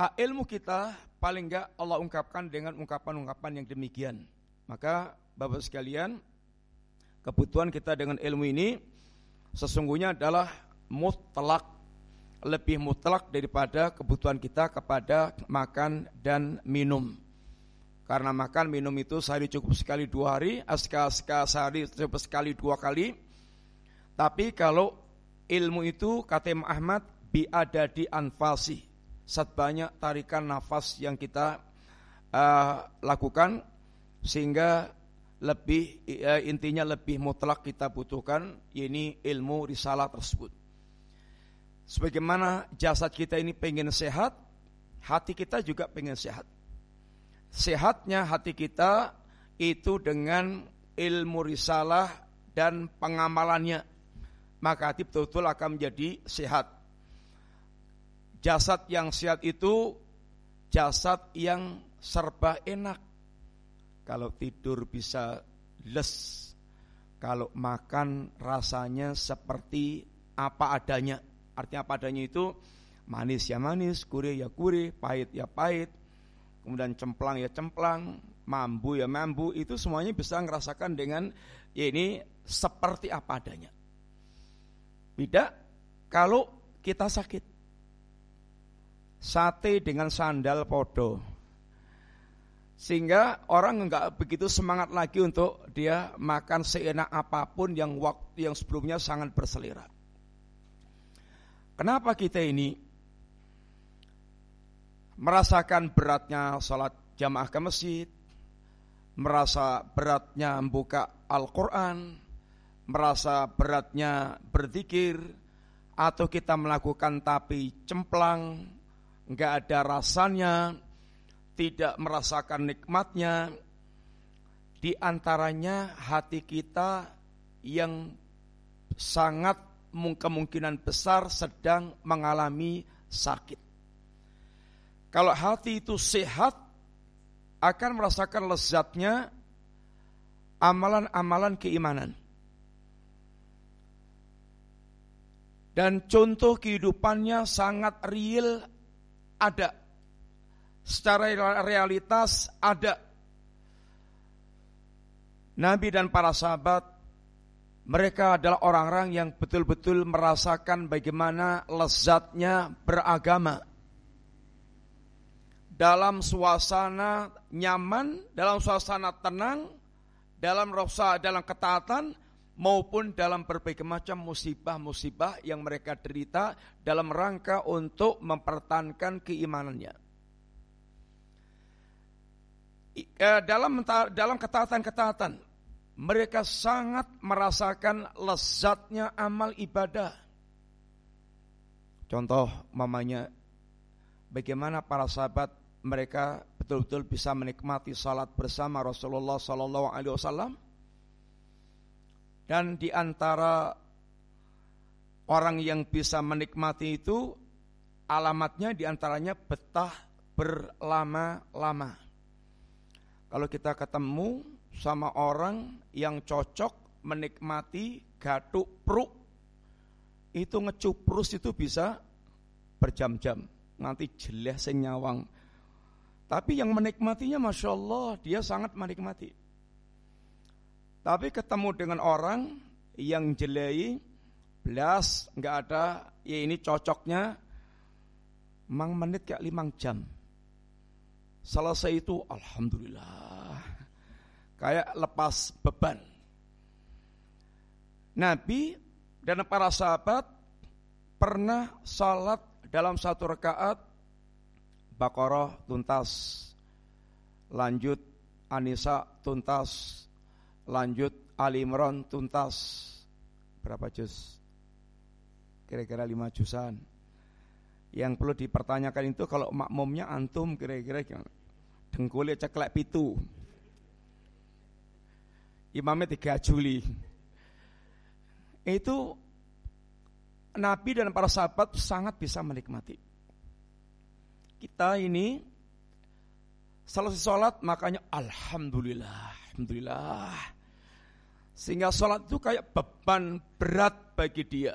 uh, ilmu kita paling enggak Allah ungkapkan dengan ungkapan-ungkapan yang demikian. Maka Bapak sekalian, kebutuhan kita dengan ilmu ini sesungguhnya adalah mutlak lebih mutlak daripada kebutuhan kita kepada makan dan minum. Karena makan minum itu sehari cukup sekali dua hari, aska-aska sehari cukup sekali dua kali. Tapi kalau ilmu itu kata Ahmad bi ada di anfasi. Saat banyak tarikan nafas yang kita uh, lakukan sehingga lebih uh, intinya lebih mutlak kita butuhkan ini ilmu risalah tersebut. Sebagaimana jasad kita ini pengen sehat, hati kita juga pengen sehat. Sehatnya hati kita itu dengan ilmu risalah dan pengamalannya maka hati betul-betul akan menjadi sehat. Jasad yang sehat itu jasad yang serba enak. Kalau tidur bisa les, kalau makan rasanya seperti apa adanya. Artinya apa adanya itu manis ya manis, kure ya kure, pahit ya pahit, kemudian cemplang ya cemplang, mambu ya mambu, itu semuanya bisa ngerasakan dengan ya ini seperti apa adanya. Tidak kalau kita sakit. Sate dengan sandal podo. Sehingga orang enggak begitu semangat lagi untuk dia makan seenak apa pun yang waktu yang sebelumnya sangat berselera. Kenapa kita ini merasakan beratnya sholat jamaah ke masjid, merasa beratnya membuka Al-Quran, merasa beratnya berzikir atau kita melakukan tapi cemplang, nggak ada rasanya, tidak merasakan nikmatnya, di antaranya hati kita yang sangat kemungkinan besar sedang mengalami sakit. Kalau hati itu sehat, akan merasakan lezatnya amalan-amalan keimanan. Dan contoh kehidupannya sangat real ada. Secara realitas ada. Nabi dan para sahabat mereka adalah orang-orang yang betul-betul merasakan bagaimana lezatnya beragama. Dalam suasana nyaman, dalam suasana tenang, dalam rasa, dalam ketaatan, maupun dalam berbagai macam musibah-musibah yang mereka derita dalam rangka untuk mempertahankan keimanannya. Eh, dalam dalam ketaatan-ketaatan mereka sangat merasakan lezatnya amal ibadah. Contoh mamanya bagaimana para sahabat mereka betul-betul bisa menikmati salat bersama Rasulullah sallallahu alaihi wasallam dan di antara orang yang bisa menikmati itu alamatnya di antaranya betah berlama-lama. Kalau kita ketemu sama orang yang cocok menikmati gatuk pruk itu ngecuprus itu bisa berjam-jam nanti jelas sing nyawang tapi yang menikmatinya masya Allah dia sangat menikmati tapi ketemu dengan orang yang jelai, belas, nggak ada, ya ini cocoknya, mang menit kayak limang jam. Selesai itu, alhamdulillah, kayak lepas beban. Nabi dan para sahabat pernah salat dalam satu rakaat Baqarah tuntas, lanjut Anisa tuntas, Lanjut Ali Imran tuntas. Berapa juz? Kira-kira lima juzan. Yang perlu dipertanyakan itu kalau makmumnya antum kira-kira dengkulnya ceklek pitu. Imamnya tiga Juli. Itu Nabi dan para sahabat sangat bisa menikmati. Kita ini selesai sholat makanya Alhamdulillah, Alhamdulillah. Sehingga sholat itu kayak beban berat bagi dia.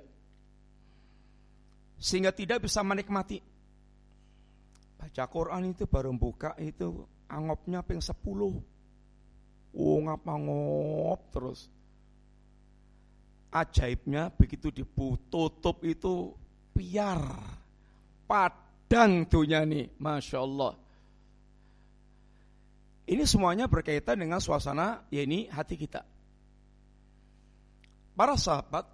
Sehingga tidak bisa menikmati. Baca Quran itu baru buka itu angopnya ping 10. Oh ngapa ngop terus. Ajaibnya begitu dipututup itu piar. Padang dunia nih, Masya Allah. Ini semuanya berkaitan dengan suasana, ya ini hati kita. Para sahabat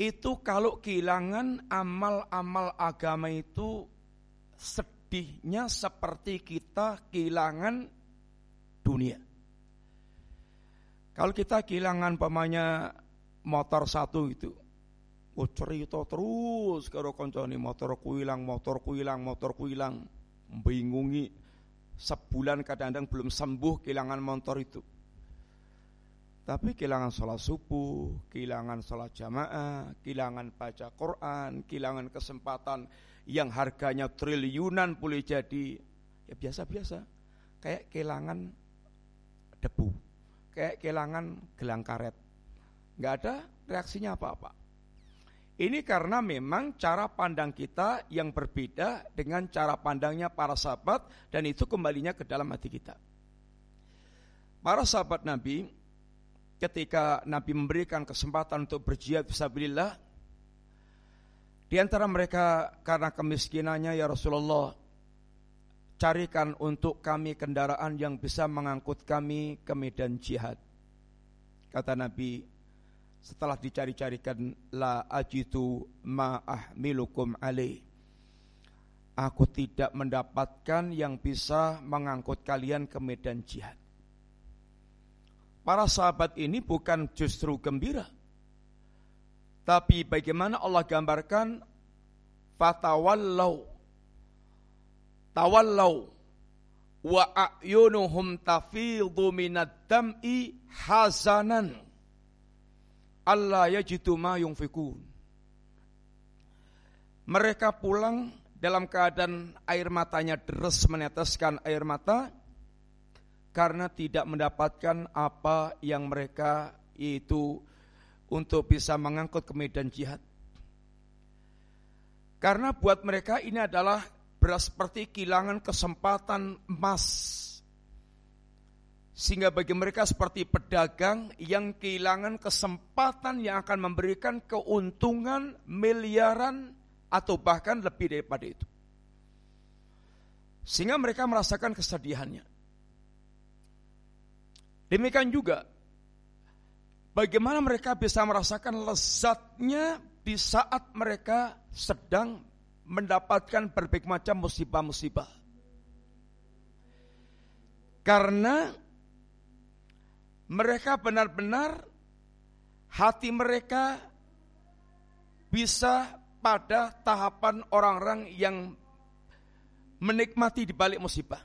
itu kalau kehilangan amal-amal agama itu sedihnya seperti kita kehilangan dunia. Kalau kita kehilangan pemanya motor satu itu, oh cerita terus karo motor kuilang, motor kuilang, motor kuilang, bingungi sebulan kadang-kadang belum sembuh kehilangan motor itu. Tapi kehilangan sholat subuh, kehilangan sholat jamaah, kehilangan baca Quran, kehilangan kesempatan yang harganya triliunan boleh jadi ya biasa-biasa. Kayak kehilangan debu, kayak kehilangan gelang karet. Nggak ada reaksinya apa-apa. Ini karena memang cara pandang kita yang berbeda dengan cara pandangnya para sahabat dan itu kembalinya ke dalam hati kita. Para sahabat Nabi ketika Nabi memberikan kesempatan untuk berjihad fisabilillah di antara mereka karena kemiskinannya ya Rasulullah carikan untuk kami kendaraan yang bisa mengangkut kami ke medan jihad. Kata Nabi setelah dicari-carikan la ajitu ma ahmilukum alaih. Aku tidak mendapatkan yang bisa mengangkut kalian ke medan jihad. Para sahabat ini bukan justru gembira. Tapi bagaimana Allah gambarkan fatawallau tawallau wa a'yunuhum tafidhu minad dam'i hazanan Allah yajidu ma yunfikun. Mereka pulang dalam keadaan air matanya deres meneteskan air mata karena tidak mendapatkan apa yang mereka itu untuk bisa mengangkut ke medan jihad. Karena buat mereka ini adalah beras seperti kehilangan kesempatan emas. Sehingga bagi mereka seperti pedagang yang kehilangan kesempatan yang akan memberikan keuntungan miliaran atau bahkan lebih daripada itu. Sehingga mereka merasakan kesedihannya. Demikian juga bagaimana mereka bisa merasakan lezatnya di saat mereka sedang mendapatkan berbagai macam musibah-musibah. Karena mereka benar-benar hati mereka bisa pada tahapan orang-orang yang menikmati di balik musibah.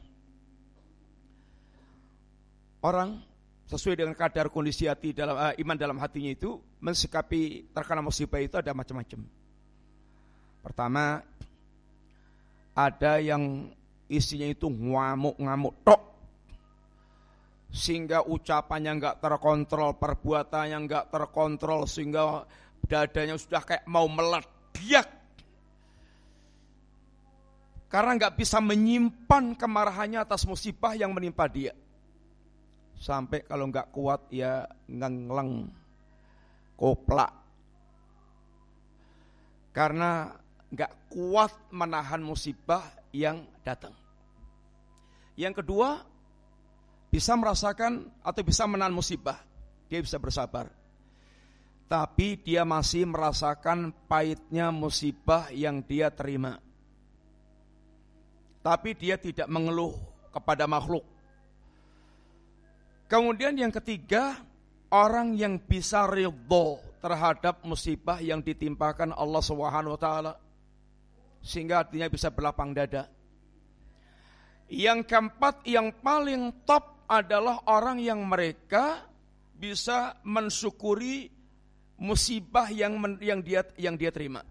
Orang sesuai dengan kadar kondisi hati dalam uh, iman dalam hatinya itu mensikapi terkena musibah itu ada macam-macam. Pertama ada yang isinya itu ngamuk-ngamuk tok. Sehingga ucapannya nggak terkontrol, perbuatannya nggak terkontrol sehingga dadanya sudah kayak mau meledak karena nggak bisa menyimpan kemarahannya atas musibah yang menimpa dia sampai kalau nggak kuat ya ngengleng koplak karena nggak kuat menahan musibah yang datang. Yang kedua, bisa merasakan atau bisa menahan musibah, dia bisa bersabar. Tapi dia masih merasakan pahitnya musibah yang dia terima. Tapi dia tidak mengeluh kepada makhluk Kemudian yang ketiga, orang yang bisa ridho terhadap musibah yang ditimpakan Allah Subhanahu wa sehingga artinya bisa berlapang dada. Yang keempat yang paling top adalah orang yang mereka bisa mensyukuri musibah yang yang dia yang dia terima.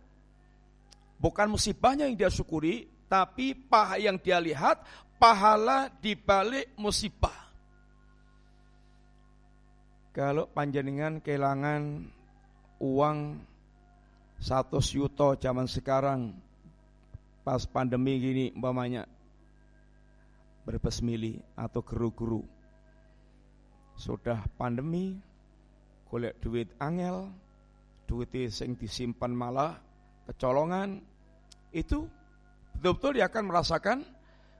Bukan musibahnya yang dia syukuri, tapi paha yang dia lihat pahala di balik musibah. Kalau panjenengan kehilangan uang satu yuto zaman sekarang pas pandemi gini umpamanya berbesmili atau guru-guru sudah pandemi golek duit angel duit sing disimpan malah kecolongan itu betul-betul dia akan merasakan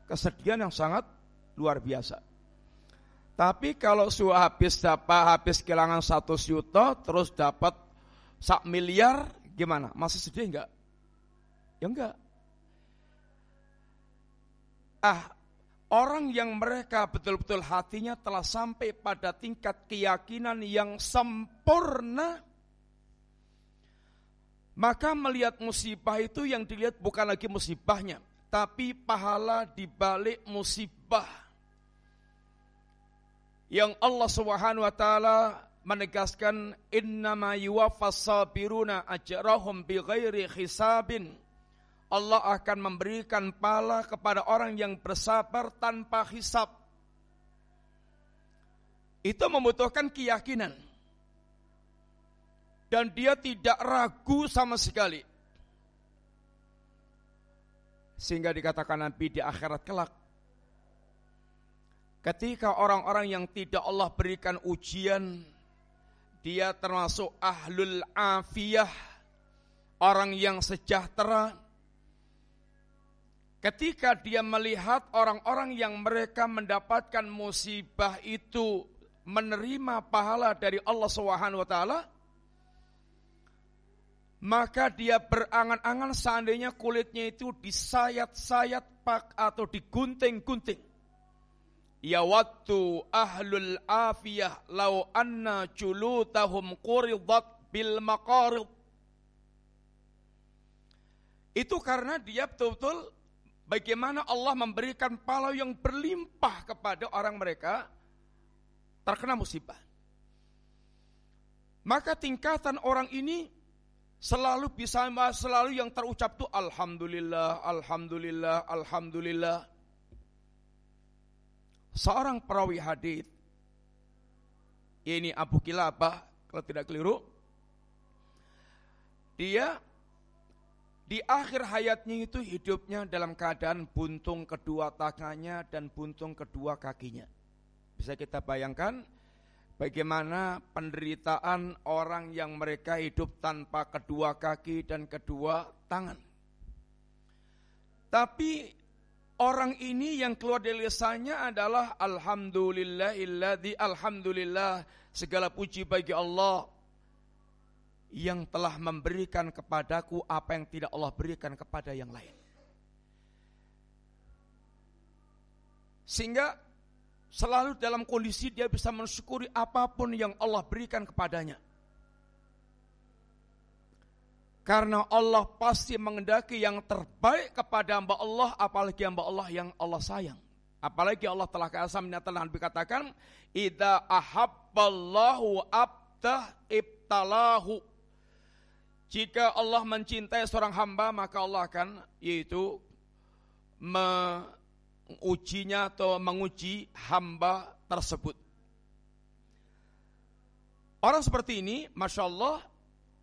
kesedihan yang sangat luar biasa tapi kalau sudah habis dapat habis kehilangan satu juta terus dapat sak miliar gimana? Masih sedih enggak? Ya enggak. Ah orang yang mereka betul-betul hatinya telah sampai pada tingkat keyakinan yang sempurna maka melihat musibah itu yang dilihat bukan lagi musibahnya tapi pahala di balik musibah yang Allah Subhanahu wa taala menegaskan innama yuwaffas sabiruna ajrahum bighairi hisabin Allah akan memberikan pala kepada orang yang bersabar tanpa hisap. Itu membutuhkan keyakinan. Dan dia tidak ragu sama sekali. Sehingga dikatakan Nabi di akhirat kelak. Ketika orang-orang yang tidak Allah berikan ujian, dia termasuk ahlul afiyah, orang yang sejahtera, Ketika dia melihat orang-orang yang mereka mendapatkan musibah itu menerima pahala dari Allah Subhanahu wa taala, maka dia berangan-angan seandainya kulitnya itu disayat-sayat pak atau digunting-gunting. Ya waktu ahlul afiyah lau anna julutahum quridat bil maqarid. Itu karena dia betul-betul bagaimana Allah memberikan pahala yang berlimpah kepada orang mereka terkena musibah. Maka tingkatan orang ini selalu bisa selalu yang terucap tuh alhamdulillah, alhamdulillah, alhamdulillah. Seorang perawi hadis ini Abu Kilabah kalau tidak keliru dia di akhir hayatnya itu hidupnya dalam keadaan buntung kedua tangannya dan buntung kedua kakinya. Bisa kita bayangkan bagaimana penderitaan orang yang mereka hidup tanpa kedua kaki dan kedua tangan. Tapi orang ini yang keluar dari lisannya adalah Alhamdulillahilladzi Alhamdulillah segala puji bagi Allah yang telah memberikan kepadaku apa yang tidak Allah berikan kepada yang lain. Sehingga selalu dalam kondisi dia bisa mensyukuri apa pun yang Allah berikan kepadanya. Karena Allah pasti mengendaki yang terbaik kepada hamba Allah, apalagi hamba Allah yang Allah sayang. Apalagi Allah telah kasih menyatakan Nabi katakan, "Idza ahabballahu abdah ibtalahu." Jika Allah mencintai seorang hamba maka Allah akan yaitu mengujinya atau menguji hamba tersebut. Orang seperti ini, masya Allah,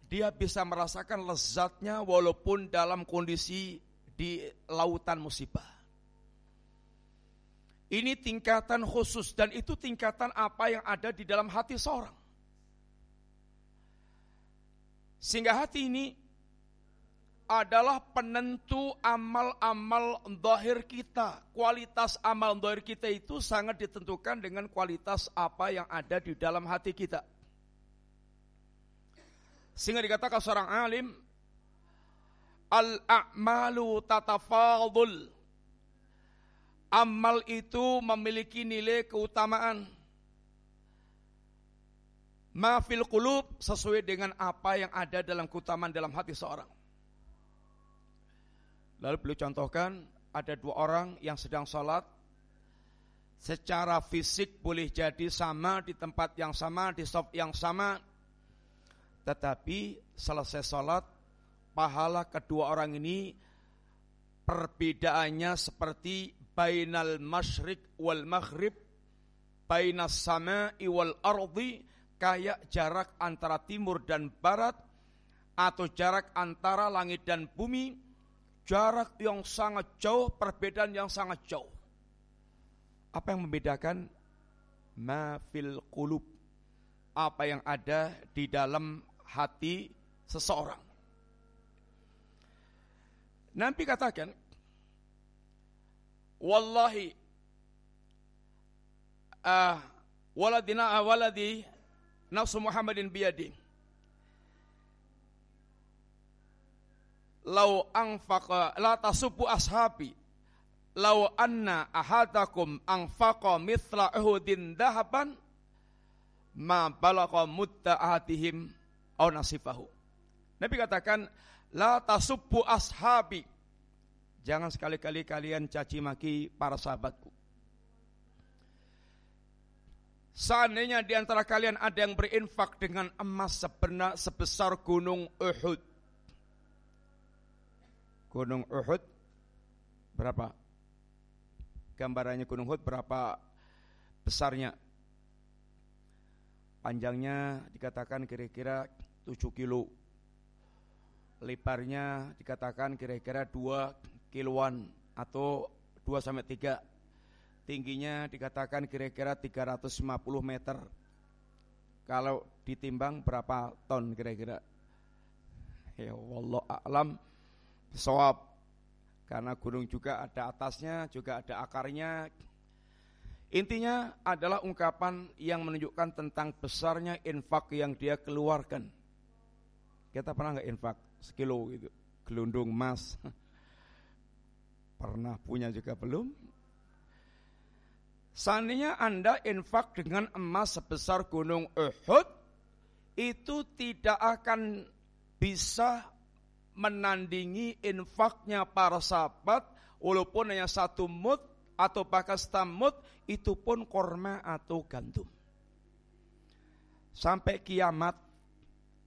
dia bisa merasakan lezatnya walaupun dalam kondisi di lautan musibah. Ini tingkatan khusus dan itu tingkatan apa yang ada di dalam hati seorang. Sehingga hati ini adalah penentu amal-amal zahir kita. Kualitas amal zahir kita itu sangat ditentukan dengan kualitas apa yang ada di dalam hati kita. Sehingga dikatakan seorang alim, Al-a'malu tatafadul. Amal itu memiliki nilai keutamaan. Mafil kulub sesuai dengan apa yang ada dalam keutamaan dalam hati seorang. Lalu beliau contohkan ada dua orang yang sedang sholat secara fisik boleh jadi sama di tempat yang sama, di stop yang sama. Tetapi selesai sholat, pahala kedua orang ini perbedaannya seperti bainal masyrik wal maghrib, bainas sama'i wal ardi, kayak jarak antara timur dan barat atau jarak antara langit dan bumi jarak yang sangat jauh, perbedaan yang sangat jauh. Apa yang membedakan? Ma fil qulub. Apa yang ada di dalam hati seseorang. Nabi katakan, Wallahi, uh, waladina waladi nafsu Muhammadin biyadi. Lau anfaqa la tasubbu ashabi Lau anna ahadakum anfaqa mithla uhudin dahaban ma balagha mutta ahadihim au nasifahu. Nabi katakan la tasubbu ashabi. Jangan sekali-kali kalian caci maki para sahabatku. Seandainya di antara kalian ada yang berinfak dengan emas sebenar, sebesar gunung Uhud. Gunung Uhud berapa? Gambarannya gunung Uhud berapa besarnya? Panjangnya dikatakan kira-kira 7 kilo. Lebarnya dikatakan kira-kira 2 kiloan atau 2 sampai 3. Tingginya dikatakan kira-kira 350 meter. Kalau ditimbang berapa ton kira-kira? Ya Allah alam bisawab. Karena gunung juga ada atasnya, juga ada akarnya, Intinya adalah ungkapan yang menunjukkan tentang besarnya infak yang dia keluarkan. Kita pernah nggak infak sekilo gitu, gelundung emas. Pernah punya juga belum? Seandainya Anda infak dengan emas sebesar gunung Uhud, itu tidak akan bisa menandingi infaknya para sahabat walaupun hanya satu mut atau bahkan stamut itu pun korma atau gandum. Sampai kiamat,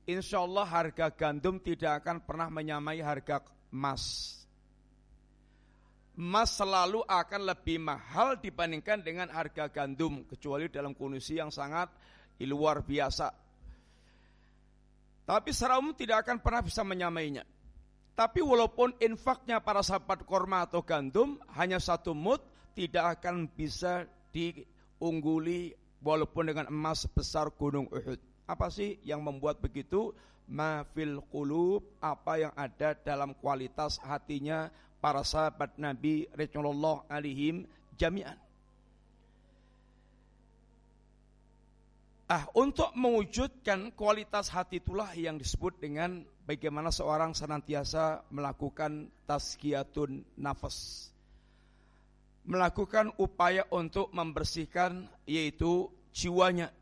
insya Allah harga gandum tidak akan pernah menyamai harga emas. Emas selalu akan lebih mahal dibandingkan dengan harga gandum, kecuali dalam kondisi yang sangat luar biasa. Tapi secara umum tidak akan pernah bisa menyamainya. Tapi walaupun infaknya para sahabat korma atau gandum hanya satu mut, tidak akan bisa diungguli walaupun dengan emas sebesar gunung Uhud. Apa sih yang membuat begitu? Mafil qulub, apa yang ada dalam kualitas hatinya para sahabat Nabi Rasulullah alaihim jami'an. Ah, untuk mewujudkan kualitas hati itulah yang disebut dengan bagaimana seorang senantiasa melakukan tazkiyatun nafas melakukan upaya untuk membersihkan yaitu jiwanya.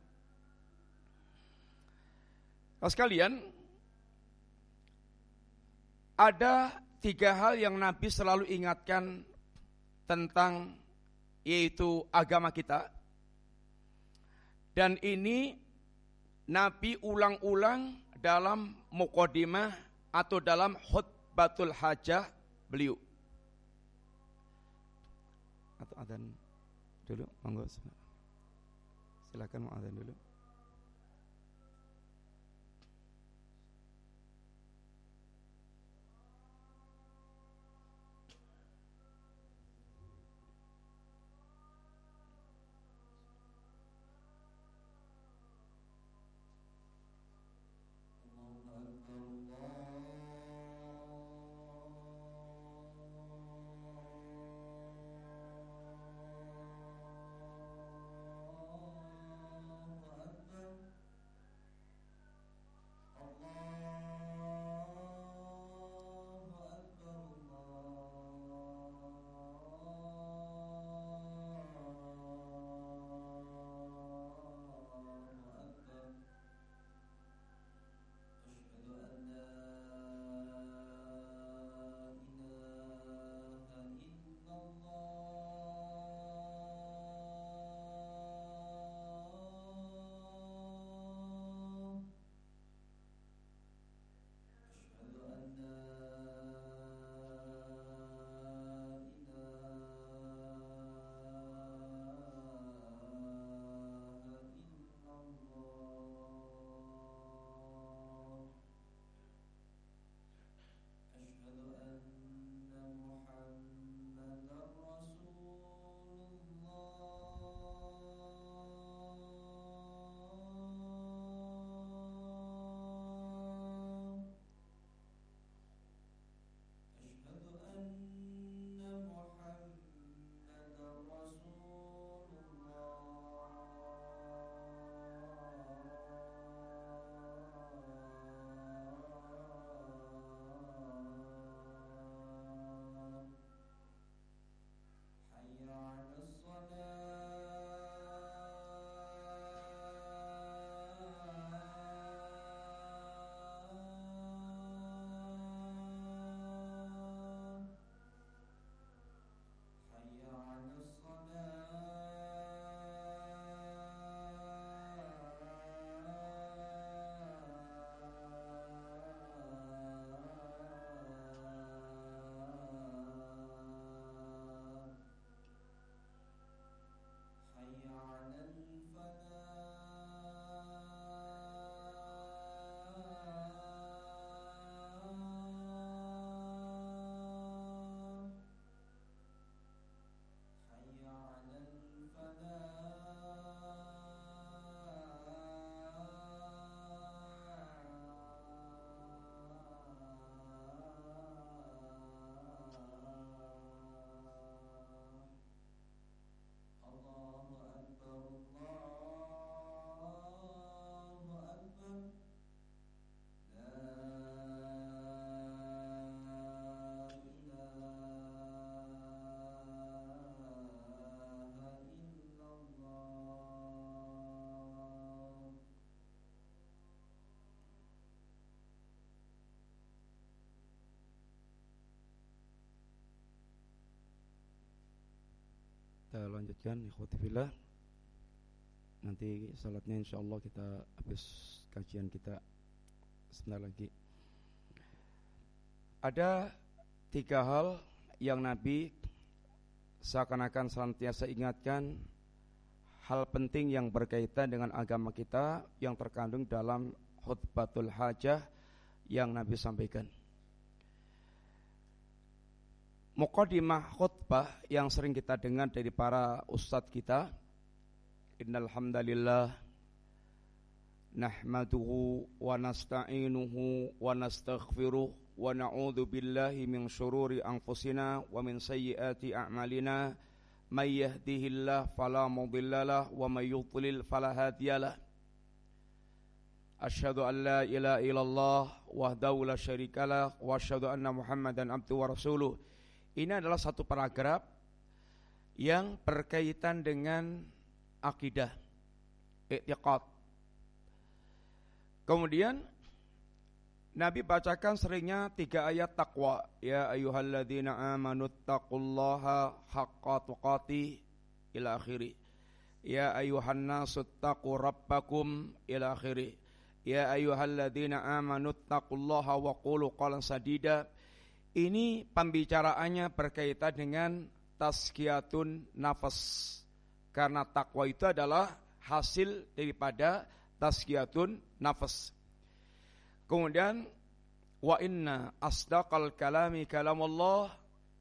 Kalau sekalian, ada tiga hal yang Nabi selalu ingatkan tentang yaitu agama kita. Dan ini Nabi ulang-ulang dalam mukodimah atau dalam khutbatul hajah beliau adzan dulu monggo silakan mau adzan dulu kita lanjutkan ikhwatifillah nanti salatnya insya Allah kita habis kajian kita sebentar lagi. Ada tiga hal yang Nabi seakan-akan senantiasa ingatkan. Hal penting yang berkaitan dengan agama kita yang terkandung dalam khutbatul hajah yang Nabi sampaikan. Muqaddimah khutbah yang sering kita dengar dari para ustadz kita. Innal hamdalillah nahmaduhu wa nasta'inuhu wa nastaghfiruh wa na'udzu billahi min shururi anfusina wa min sayyiati a'malina. May yahdihillahu fala mudhillalah wa may yudlil fala hadiyalah. Asyhadu an la ilaha illallah wahdahu la syarikalah wa asyhadu anna Muhammadan abduhu wa rasuluh. Ini adalah satu paragraf yang berkaitan dengan akidah, i'tiqad. Kemudian Nabi bacakan seringnya tiga ayat takwa. Ya ayyuhalladzina amanu taqullaha haqqa tuqati ila akhiri. Ya ayuhan nasu taqu rabbakum ila akhiri. Ya ayyuhalladzina amanu taqullaha wa qulu qalan sadida. Ini pembicaraannya berkaitan dengan tazkiyatun nafas. Karena takwa itu adalah hasil daripada tazkiyatun nafas. Kemudian wa inna asdaqal kalami kalamullah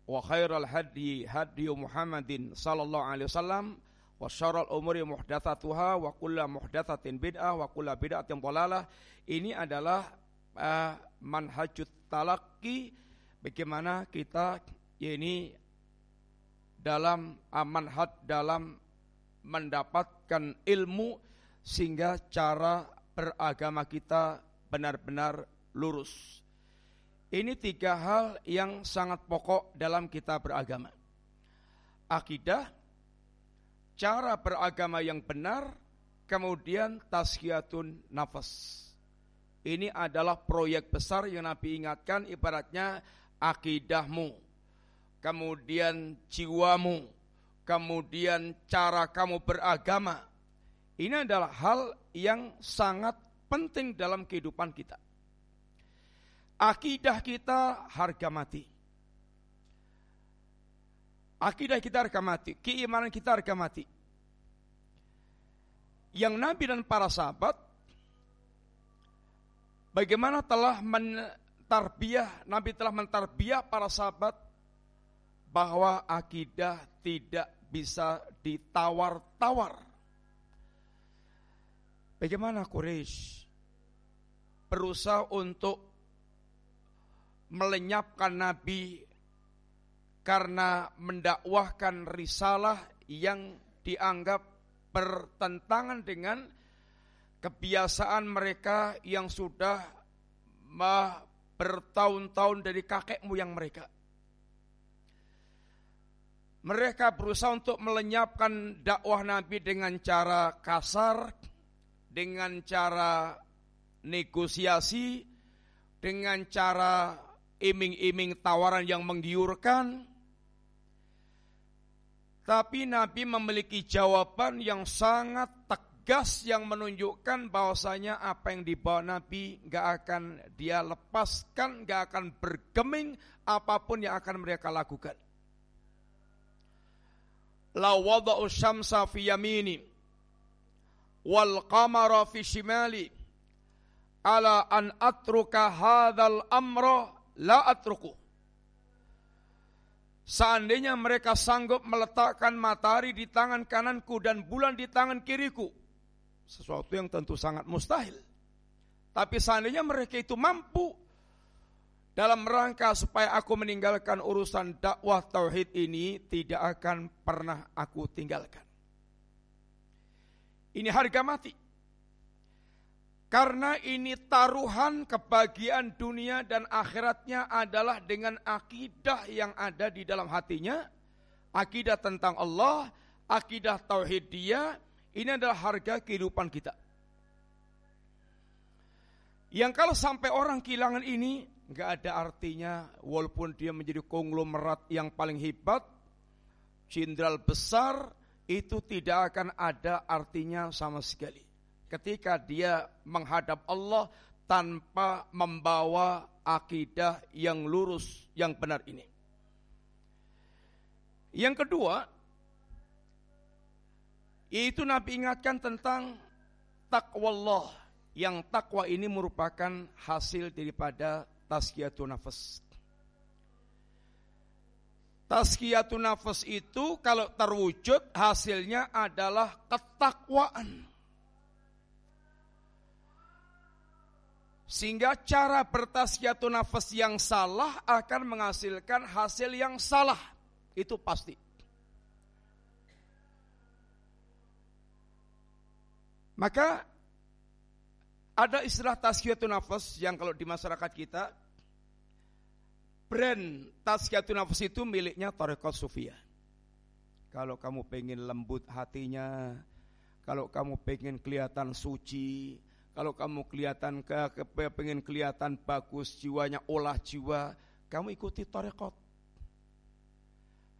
wa khairal hadi hadi Muhammadin sallallahu alaihi wasallam wa syarrul umuri muhdatsatuha wa kullu muhdatsatin bid'ah wa kullu bid'atin dhalalah. Ini adalah uh, manhajut talaqi bagaimana kita ya ini dalam amanhat dalam mendapatkan ilmu sehingga cara beragama kita benar-benar lurus. Ini tiga hal yang sangat pokok dalam kita beragama. Akidah, cara beragama yang benar, kemudian tazkiyatun nafas. Ini adalah proyek besar yang Nabi ingatkan ibaratnya akidahmu, kemudian jiwamu, kemudian cara kamu beragama. Ini adalah hal yang sangat penting dalam kehidupan kita. Akidah kita harga mati. Akidah kita harga mati, keimanan kita harga mati. Yang Nabi dan para sahabat bagaimana telah mentarbiah, Nabi telah mentarbiah para sahabat bahwa akidah tidak bisa ditawar-tawar. Bagaimana Quraisy berusaha untuk melenyapkan Nabi karena mendakwahkan risalah yang dianggap bertentangan dengan kebiasaan mereka yang sudah bertahun-tahun dari kakek moyang mereka. Mereka berusaha untuk melenyapkan dakwah Nabi dengan cara kasar, dengan cara negosiasi, dengan cara iming-iming tawaran yang menggiurkan. Tapi Nabi memiliki jawaban yang sangat tegas yang menunjukkan bahwasanya apa yang dibawa Nabi nggak akan dia lepaskan, nggak akan bergeming apa pun yang akan mereka lakukan. La wada'u syamsa fi yamini wal qamara fi shimali ala an atruka hadzal amra la atruku. Seandainya mereka sanggup meletakkan matahari di tangan kananku dan bulan di tangan kiriku, sesuatu yang tentu sangat mustahil. Tapi seandainya mereka itu mampu dalam rangka supaya aku meninggalkan urusan dakwah tauhid ini tidak akan pernah aku tinggalkan. Ini harga mati. Karena ini taruhan kebahagiaan dunia dan akhiratnya adalah dengan akidah yang ada di dalam hatinya. Akidah tentang Allah, akidah tauhid dia, ini adalah harga kehidupan kita. Yang kalau sampai orang kehilangan ini, nggak ada artinya walaupun dia menjadi konglomerat yang paling hebat, jenderal besar itu tidak akan ada artinya sama sekali. Ketika dia menghadap Allah tanpa membawa akidah yang lurus, yang benar ini. Yang kedua, yaitu Nabi ingatkan tentang takwa Allah. Yang takwa ini merupakan hasil daripada tazkiyatun nafas. Tazkiyatun nafas itu kalau terwujud hasilnya adalah ketakwaan. Sehingga cara bertazkiyatun nafas yang salah akan menghasilkan hasil yang salah. Itu pasti. Maka ada istilah tazkiyatun nafas yang kalau di masyarakat kita brand Tazkiyatun Nafas itu miliknya Tarekat Sufia. Kalau kamu pengen lembut hatinya, kalau kamu pengen kelihatan suci, kalau kamu kelihatan ke, ke pengen kelihatan bagus jiwanya, olah jiwa, kamu ikuti Tarekat.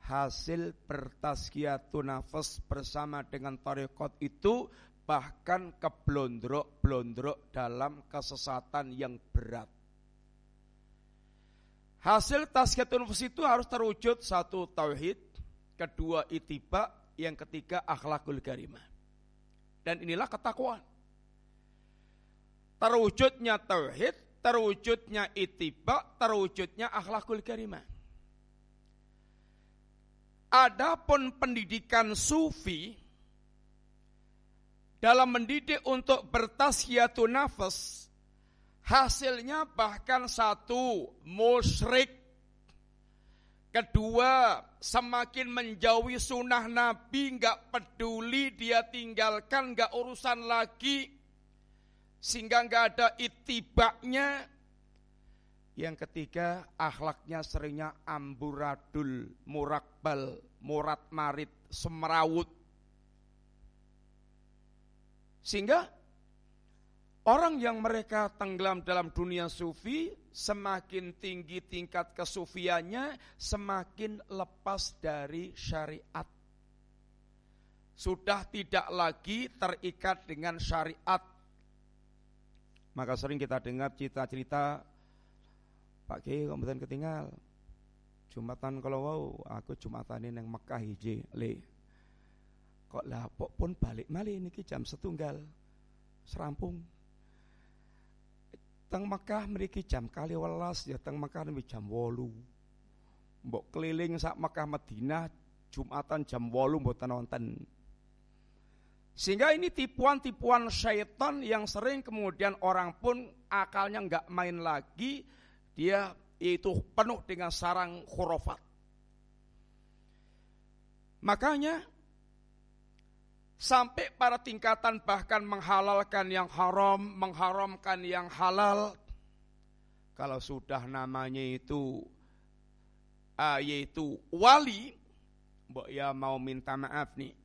Hasil bertazkiyatun nafas bersama dengan tarekat itu bahkan keblondrok-blondrok dalam kesesatan yang berat. Hasil tazkiyatun nufus itu harus terwujud satu tauhid, kedua itiba, yang ketiga akhlakul karimah. Dan inilah ketakwaan. Terwujudnya tauhid, terwujudnya itiba, terwujudnya akhlakul karimah. Adapun pendidikan sufi dalam mendidik untuk bertasyatun nafas Hasilnya bahkan satu, musyrik. Kedua, semakin menjauhi sunnah Nabi, nggak peduli dia tinggalkan, nggak urusan lagi, sehingga nggak ada itibaknya. Yang ketiga, akhlaknya seringnya amburadul, murakbal, murat marit, semerawut. Sehingga Orang yang mereka tenggelam dalam dunia sufi, semakin tinggi tingkat kesufiannya, semakin lepas dari syariat. Sudah tidak lagi terikat dengan syariat. Maka sering kita dengar cerita-cerita, Pak Kiai kemudian ketinggal. Jumatan kalau wow, aku Jumatan yang Mekah hiji. Kok lah, pun balik malih ini jam setunggal, serampung Teng Mekah memiliki jam kali welas ya teng Mekah memiliki jam wolu. Mbok keliling sak Mekah Madinah Jumatan jam wolu mboten wonten. Sehingga ini tipuan-tipuan syaitan yang sering kemudian orang pun akalnya nggak main lagi, dia itu penuh dengan sarang khurafat. Makanya Sampai pada tingkatan bahkan menghalalkan yang haram, mengharamkan yang halal. Kalau sudah namanya itu uh, yaitu wali, mbok ya mau minta maaf nih.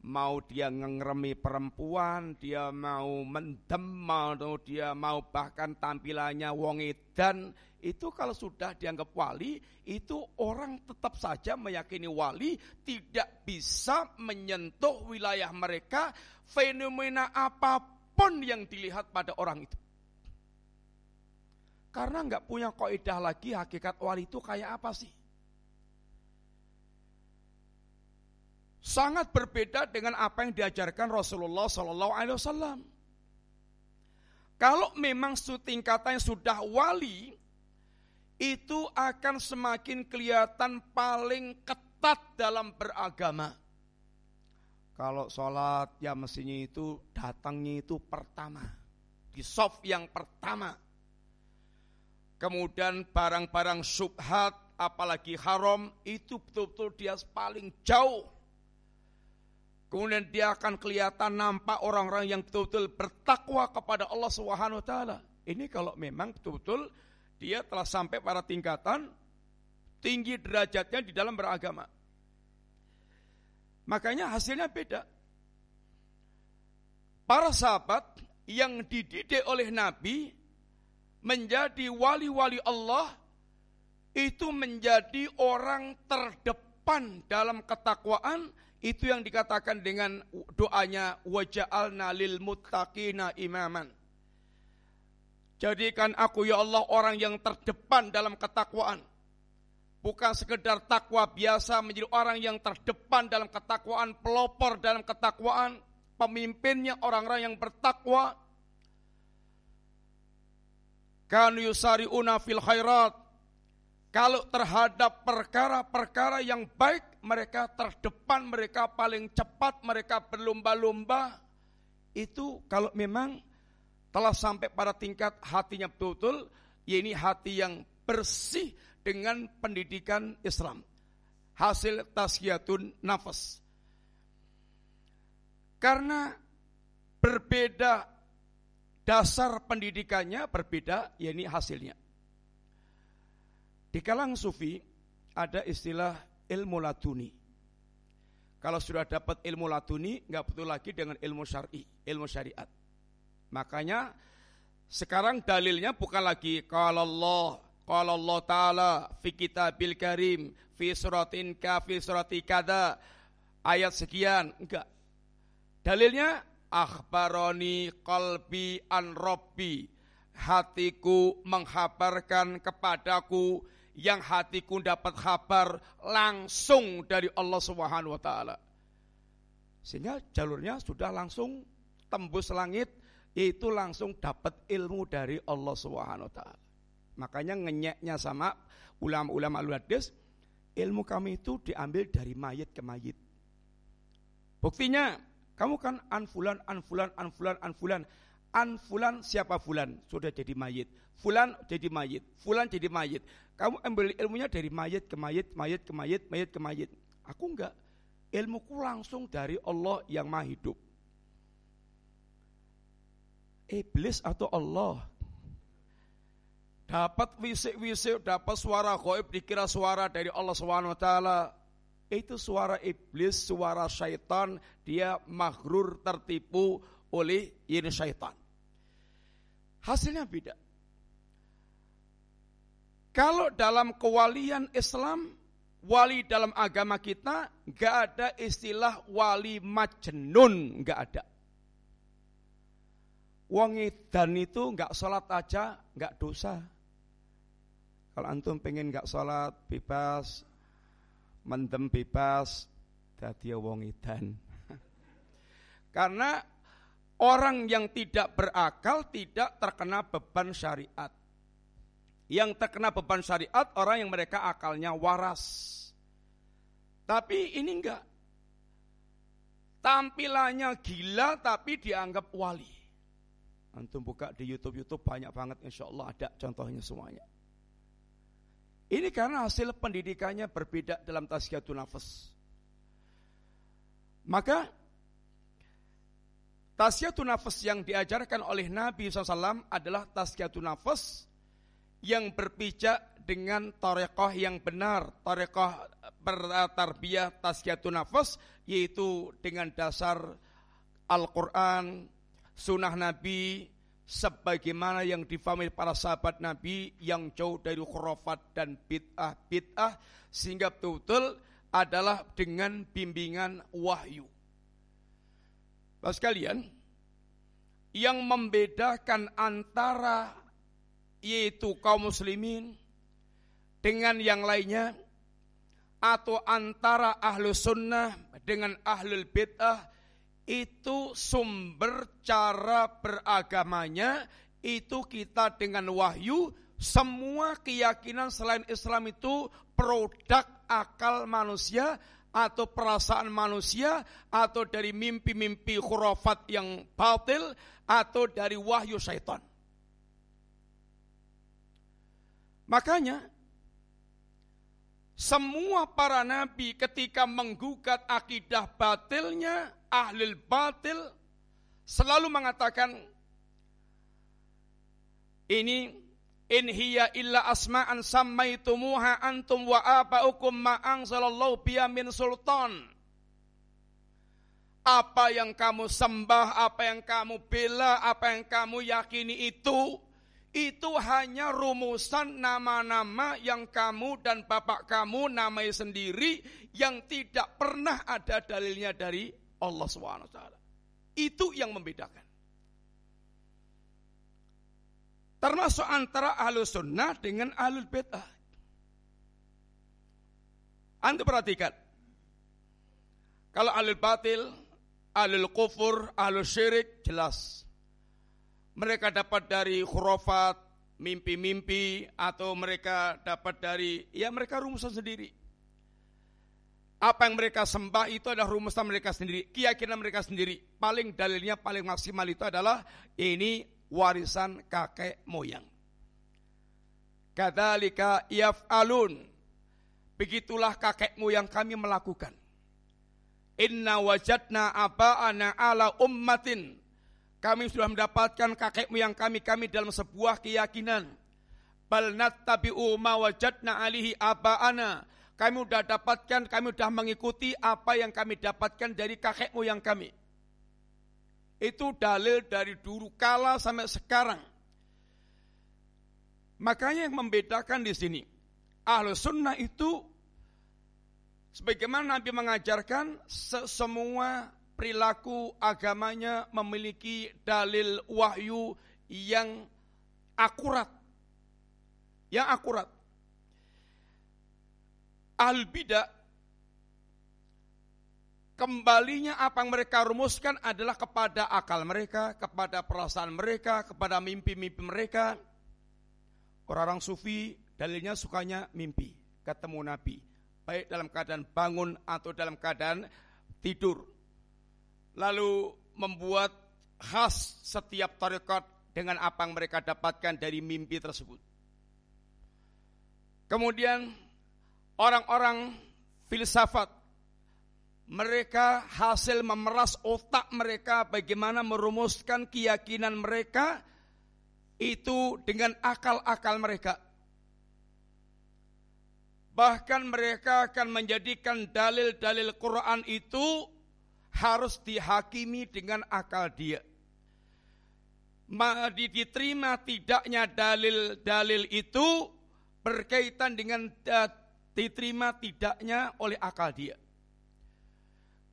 Mau dia ngeremi perempuan, dia mau mendem, mau dia mau bahkan tampilannya wong edan, itu kalau sudah dianggap wali, itu orang tetap saja meyakini wali tidak bisa menyentuh wilayah mereka fenomena apa pun yang dilihat pada orang itu. Karena nggak punya kaidah lagi hakikat wali itu kayak apa sih? Sangat berbeda dengan apa yang diajarkan Rasulullah Sallallahu Alaihi Wasallam. Kalau memang tingkatan sudah wali, itu akan semakin kelihatan paling ketat dalam beragama. Kalau sholat ya mestinya itu datangnya itu pertama. Di soft yang pertama. Kemudian barang-barang subhat apalagi haram itu betul-betul dia paling jauh. Kemudian dia akan kelihatan nampak orang-orang yang betul-betul bertakwa kepada Allah Subhanahu wa taala. Ini kalau memang betul-betul dia telah sampai pada tingkatan tinggi derajatnya di dalam beragama. Makanya hasilnya beda. Para sahabat yang dididik oleh Nabi menjadi wali-wali Allah itu menjadi orang terdepan dalam ketakwaan itu yang dikatakan dengan doanya waja'alna lil muttaqina imaman. Jadikan aku ya Allah orang yang terdepan dalam ketakwaan. Bukan sekedar takwa biasa menjadi orang yang terdepan dalam ketakwaan, pelopor dalam ketakwaan, pemimpinnya orang-orang yang bertakwa. Kanu yusari'una fil khairat. Kalau terhadap perkara-perkara yang baik, mereka terdepan, mereka paling cepat, mereka berlomba-lomba. Itu kalau memang telah sampai pada tingkat hatinya betul-betul, ya ini hati yang bersih, dengan pendidikan Islam. Hasil tasqiyatun nafas. Karena berbeda dasar pendidikannya berbeda, yakni hasilnya. Di kalangan sufi ada istilah ilmu laduni. Kalau sudah dapat ilmu laduni, nggak betul lagi dengan ilmu syar'i, ilmu syariat. Makanya sekarang dalilnya bukan lagi kalau Allah Qala Allah Ta'ala fi kitabil karim fi suratin ka fi surati kada ayat sekian enggak dalilnya akhbaroni qalbi an hatiku menghabarkan kepadaku yang hatiku dapat kabar langsung dari Allah Subhanahu wa taala. Sehingga jalurnya sudah langsung tembus langit yaitu langsung dapat ilmu dari Allah Subhanahu wa taala. Makanya ngenyeknya sama ulama-ulama al ilmu kami itu diambil dari mayit ke mayit. Buktinya, kamu kan anfulan, anfulan, anfulan, anfulan. Anfulan siapa fulan? Sudah jadi mayit. Fulan jadi mayit. Fulan jadi mayit. Kamu ambil ilmunya dari mayit ke mayit, mayit ke mayit, mayit ke mayit. Aku enggak. Ilmuku langsung dari Allah yang maha hidup. Iblis atau Allah dapat wisik-wisik, dapat suara gaib dikira suara dari Allah taala. Itu suara iblis, suara syaitan, dia maghrur tertipu oleh ini syaitan. Hasilnya beda. Kalau dalam kewalian Islam, wali dalam agama kita, nggak ada istilah wali majnun, nggak ada. Wong dan itu nggak sholat aja nggak dosa. Kalau antum pengen nggak sholat bebas, mendem bebas, dadi wong edan. Karena orang yang tidak berakal tidak terkena beban syariat. Yang terkena beban syariat orang yang mereka akalnya waras. Tapi ini enggak. Tampilannya gila tapi dianggap wali. Antum buka di YouTube-YouTube banyak banget insya Allah ada contohnya semuanya. Ini karena hasil pendidikannya berbeda dalam tazkiyatun nafas. Maka tazkiyatun nafas yang diajarkan oleh Nabi SAW adalah tazkiyatun nafas yang berpijak dengan tarekoh yang benar, tarekoh bertarbiyah tazkiyatun nafas, yaitu dengan dasar Al-Quran, sunnah Nabi, sebagaimana yang difahami para sahabat Nabi yang jauh dari khurafat dan bid'ah-bid'ah sehingga betul-betul adalah dengan bimbingan wahyu. Bapak sekalian, yang membedakan antara yaitu kaum muslimin dengan yang lainnya atau antara ahlu sunnah dengan ahlul bid'ah itu sumber cara beragamanya itu kita dengan wahyu semua keyakinan selain Islam itu produk akal manusia atau perasaan manusia atau dari mimpi-mimpi khurafat yang batil atau dari wahyu syaitan. Makanya semua para nabi ketika menggugat akidah batilnya, ahli batil selalu mengatakan ini in hiya illa asma'an sammaitumuha antum wa aba'ukum ma anzalallahu biya min sultan. Apa yang kamu sembah, apa yang kamu bela, apa yang kamu yakini itu itu hanya rumusan nama-nama yang kamu dan bapak kamu namai sendiri yang tidak pernah ada dalilnya dari Allah SWT. Itu yang membedakan. Termasuk antara ahlu sunnah dengan ahlul bid'ah. Anda perhatikan. Kalau ahlul batil, ahlul kufur, ahlul syirik, jelas mereka dapat dari khurafat, mimpi-mimpi, atau mereka dapat dari, ya mereka rumusan sendiri. Apa yang mereka sembah itu adalah rumusan mereka sendiri, keyakinan mereka sendiri. Paling dalilnya paling maksimal itu adalah ini warisan kakek moyang. Kadzalika yaf'alun. Begitulah kakek moyang kami melakukan. Inna wajadna aba'ana ala ummatin kami sudah mendapatkan kakek moyang kami kami dalam sebuah keyakinan. Bal nattabi'u ma wajadna alihi aba'ana. Kami sudah dapatkan, kami sudah mengikuti apa yang kami dapatkan dari kakek moyang kami. Itu dalil dari dulu kala sampai sekarang. Makanya yang membedakan di sini. Ahlu sunnah itu sebagaimana Nabi mengajarkan semua perilaku agamanya memiliki dalil wahyu yang akurat. Yang akurat. Al bidah kembalinya apa yang mereka rumuskan adalah kepada akal mereka, kepada perasaan mereka, kepada mimpi-mimpi mereka. Orang-orang sufi dalilnya sukanya mimpi, ketemu Nabi. Baik dalam keadaan bangun atau dalam keadaan tidur lalu membuat khas setiap tarekat dengan apa yang mereka dapatkan dari mimpi tersebut. Kemudian orang-orang filsafat mereka hasil memeras otak mereka bagaimana merumuskan keyakinan mereka itu dengan akal-akal mereka. Bahkan mereka akan menjadikan dalil-dalil Quran itu harus dihakimi dengan akal dia. Diterima tidaknya dalil-dalil itu berkaitan dengan diterima tidaknya oleh akal dia.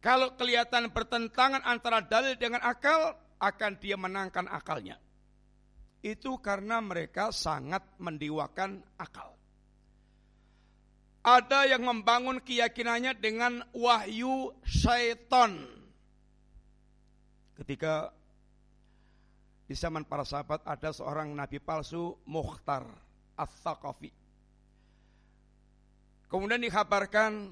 Kalau kelihatan pertentangan antara dalil dengan akal, akan dia menangkan akalnya. Itu karena mereka sangat mendewakan akal. Ada yang membangun keyakinannya dengan wahyu syaitan. Ketika di zaman para sahabat ada seorang nabi palsu Mukhtar As-Saqafi. Kemudian dikabarkan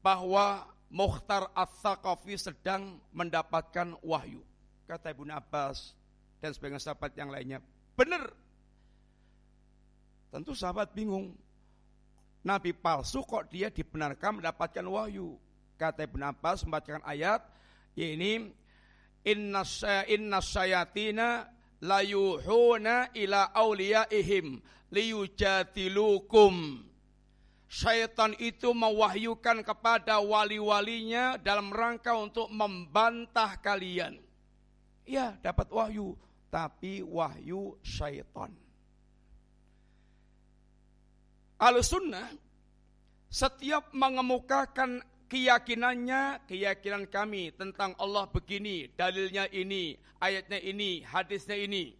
bahwa Mukhtar As-Saqafi sedang mendapatkan wahyu. Kata Ibnu Abbas dan sebagian sahabat yang lainnya, benar. Tentu sahabat bingung, Nabi palsu kok dia dibenarkan mendapatkan wahyu. Kata Ibn Abbas membacakan ayat, ini inna inna sayatina layuhuna ila awliyaihim liyujadilukum. Syaitan itu mewahyukan kepada wali-walinya dalam rangka untuk membantah kalian. Ya, dapat wahyu, tapi wahyu syaitan. Al-Sunnah setiap mengemukakan keyakinannya, keyakinan kami tentang Allah begini, dalilnya ini, ayatnya ini, hadisnya ini.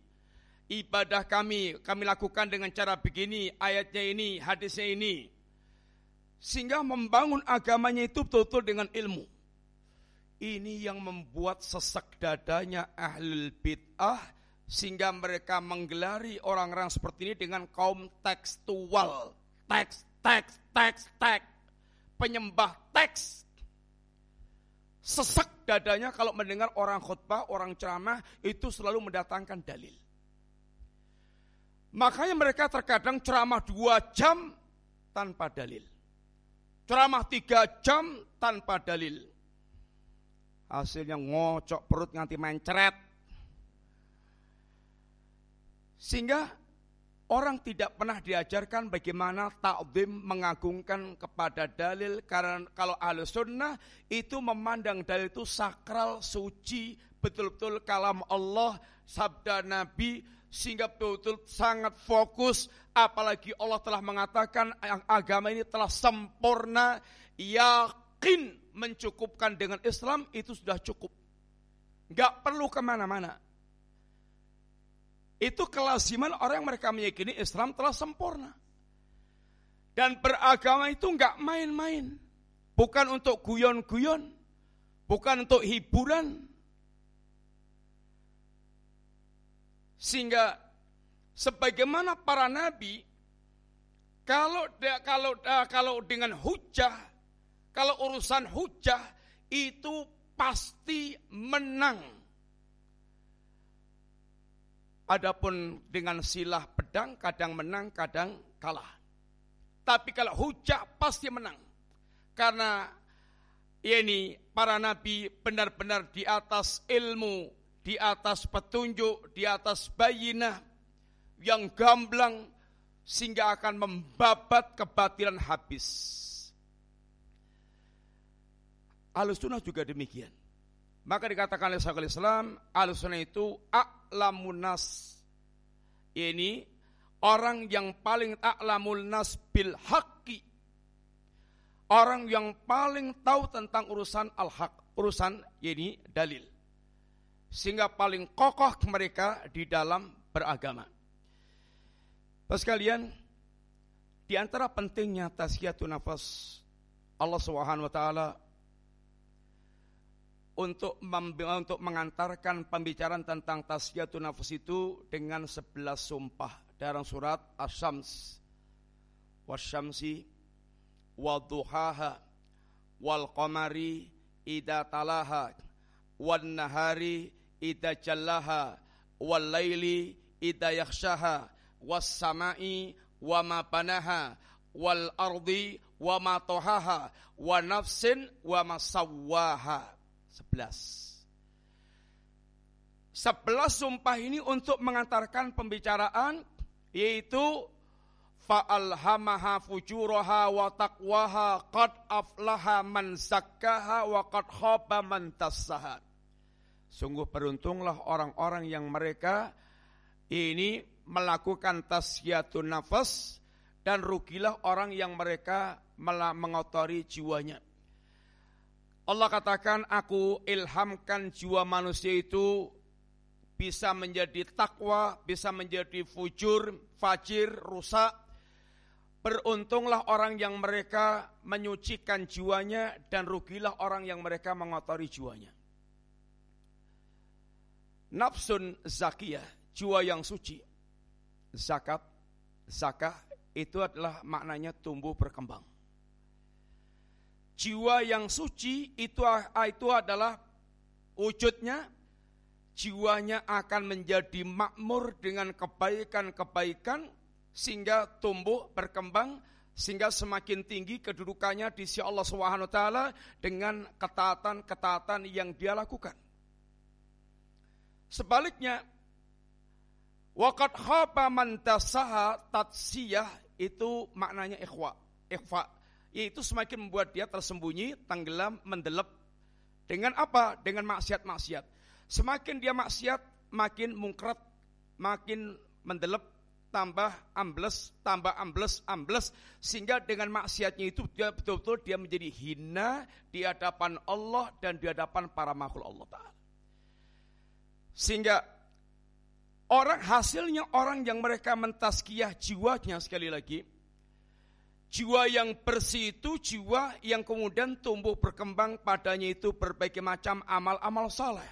Ibadah kami, kami lakukan dengan cara begini, ayatnya ini, hadisnya ini. Sehingga membangun agamanya itu betul-betul dengan ilmu. Ini yang membuat sesak dadanya ahlul bid'ah sehingga mereka menggelari orang-orang seperti ini dengan kaum tekstual teks, teks, teks, teks. Penyembah teks. Sesak dadanya kalau mendengar orang khutbah, orang ceramah, itu selalu mendatangkan dalil. Makanya mereka terkadang ceramah dua jam tanpa dalil. Ceramah tiga jam tanpa dalil. Hasilnya ngocok perut nganti mencret. Sehingga Orang tidak pernah diajarkan bagaimana ta'zim mengagungkan kepada dalil karena kalau ahlu sunnah itu memandang dalil itu sakral, suci, betul-betul kalam Allah, sabda Nabi sehingga betul-betul sangat fokus. Apalagi Allah telah mengatakan agama ini telah sempurna yakin mencukupkan dengan Islam itu sudah cukup. Nggak perlu ke mana-mana itu kelaziman orang yang mereka meyakini Islam telah sempurna. Dan beragama itu nggak main-main. Bukan untuk guyon-guyon. Bukan untuk hiburan. Sehingga sebagaimana para nabi kalau kalau kalau dengan hujah, kalau urusan hujah itu pasti menang. Adapun dengan silah pedang kadang menang, kadang kalah. Tapi kalau hujah pasti menang. Karena ini para nabi benar-benar di atas ilmu di atas petunjuk, di atas bayinah yang gamblang sehingga akan membabat kebatilan habis. Alusunah juga demikian. Maka dikatakan oleh Syekhul Islam, Alusunah itu a'lamun nas. Ini orang yang paling a'lamul nas bil haqqi. Orang yang paling tahu tentang urusan al-haq, urusan ini dalil sehingga paling kokoh mereka di dalam beragama. Pas kalian, di antara pentingnya tasyiatun nafas Allah Subhanahu wa taala untuk untuk mengantarkan pembicaraan tentang tasyiatun nafas itu dengan sebelas sumpah. Dalam surat Asy-Syams wasyamsi wadduhaha wal qamari idza talaha. Wan nahari idza jallaha. Wal laili idza yakhshaha. Was samai wa ma banaha. Wal ardi wa ma tohaha. Wa nafsin wa ma sawwaha. Sebelas. Sebelas sumpah ini untuk mengantarkan pembicaraan yaitu fa'alhamaha fujuraha wa taqwaha qad aflaha man zakkaha wa qad khaba man tassaha. Sungguh beruntunglah orang-orang yang mereka ini melakukan tasyatun nafas dan rugilah orang yang mereka mengotori jiwanya. Allah katakan aku ilhamkan jiwa manusia itu bisa menjadi takwa, bisa menjadi fujur, fajir, rusak. Beruntunglah orang yang mereka menyucikan jiwanya dan rugilah orang yang mereka mengotori jiwanya nafsun zakiyah, jiwa yang suci. Zakat, zakah itu adalah maknanya tumbuh berkembang. Jiwa yang suci itu itu adalah wujudnya jiwanya akan menjadi makmur dengan kebaikan-kebaikan sehingga tumbuh berkembang sehingga semakin tinggi kedudukannya di sisi Allah Subhanahu wa taala dengan ketaatan-ketaatan yang dia lakukan. Sebaliknya, wakat khaba man tatsiyah itu maknanya ikhwa. Ikhfa yaitu semakin membuat dia tersembunyi, tenggelam, mendelep dengan apa? Dengan maksiat-maksiat. Semakin dia maksiat, makin mungkrat, makin mendelep, tambah ambles, tambah ambles, ambles sehingga dengan maksiatnya itu dia betul-betul dia menjadi hina di hadapan Allah dan di hadapan para makhluk Allah Taala. Sehingga orang hasilnya orang yang mereka mentaskiyah jiwanya sekali lagi. Jiwa yang bersih itu jiwa yang kemudian tumbuh berkembang padanya itu berbagai macam amal-amal saleh.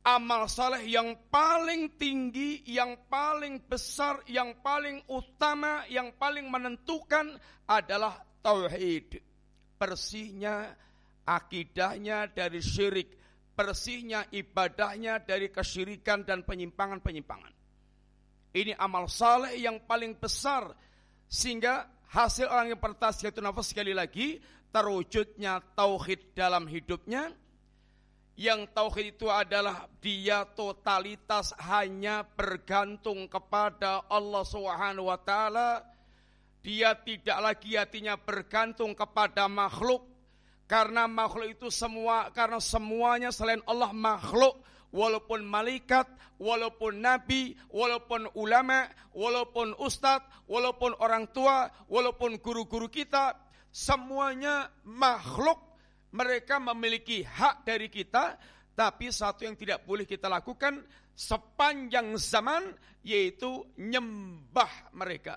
Amal saleh yang paling tinggi, yang paling besar, yang paling utama, yang paling menentukan adalah tauhid. Bersihnya akidahnya dari syirik, bersihnya ibadahnya dari kesyirikan dan penyimpangan-penyimpangan. Ini amal saleh yang paling besar sehingga hasil orang yang bertasyatul nafas sekali lagi terwujudnya tauhid dalam hidupnya yang tauhid itu adalah dia totalitas hanya bergantung kepada Allah Subhanahu wa taala dia tidak lagi hatinya bergantung kepada makhluk karena makhluk itu semua, karena semuanya selain Allah makhluk. Walaupun malaikat, walaupun nabi, walaupun ulama, walaupun ustadz, walaupun orang tua, walaupun guru-guru kita, semuanya makhluk mereka memiliki hak dari kita, tapi satu yang tidak boleh kita lakukan sepanjang zaman yaitu nyembah mereka.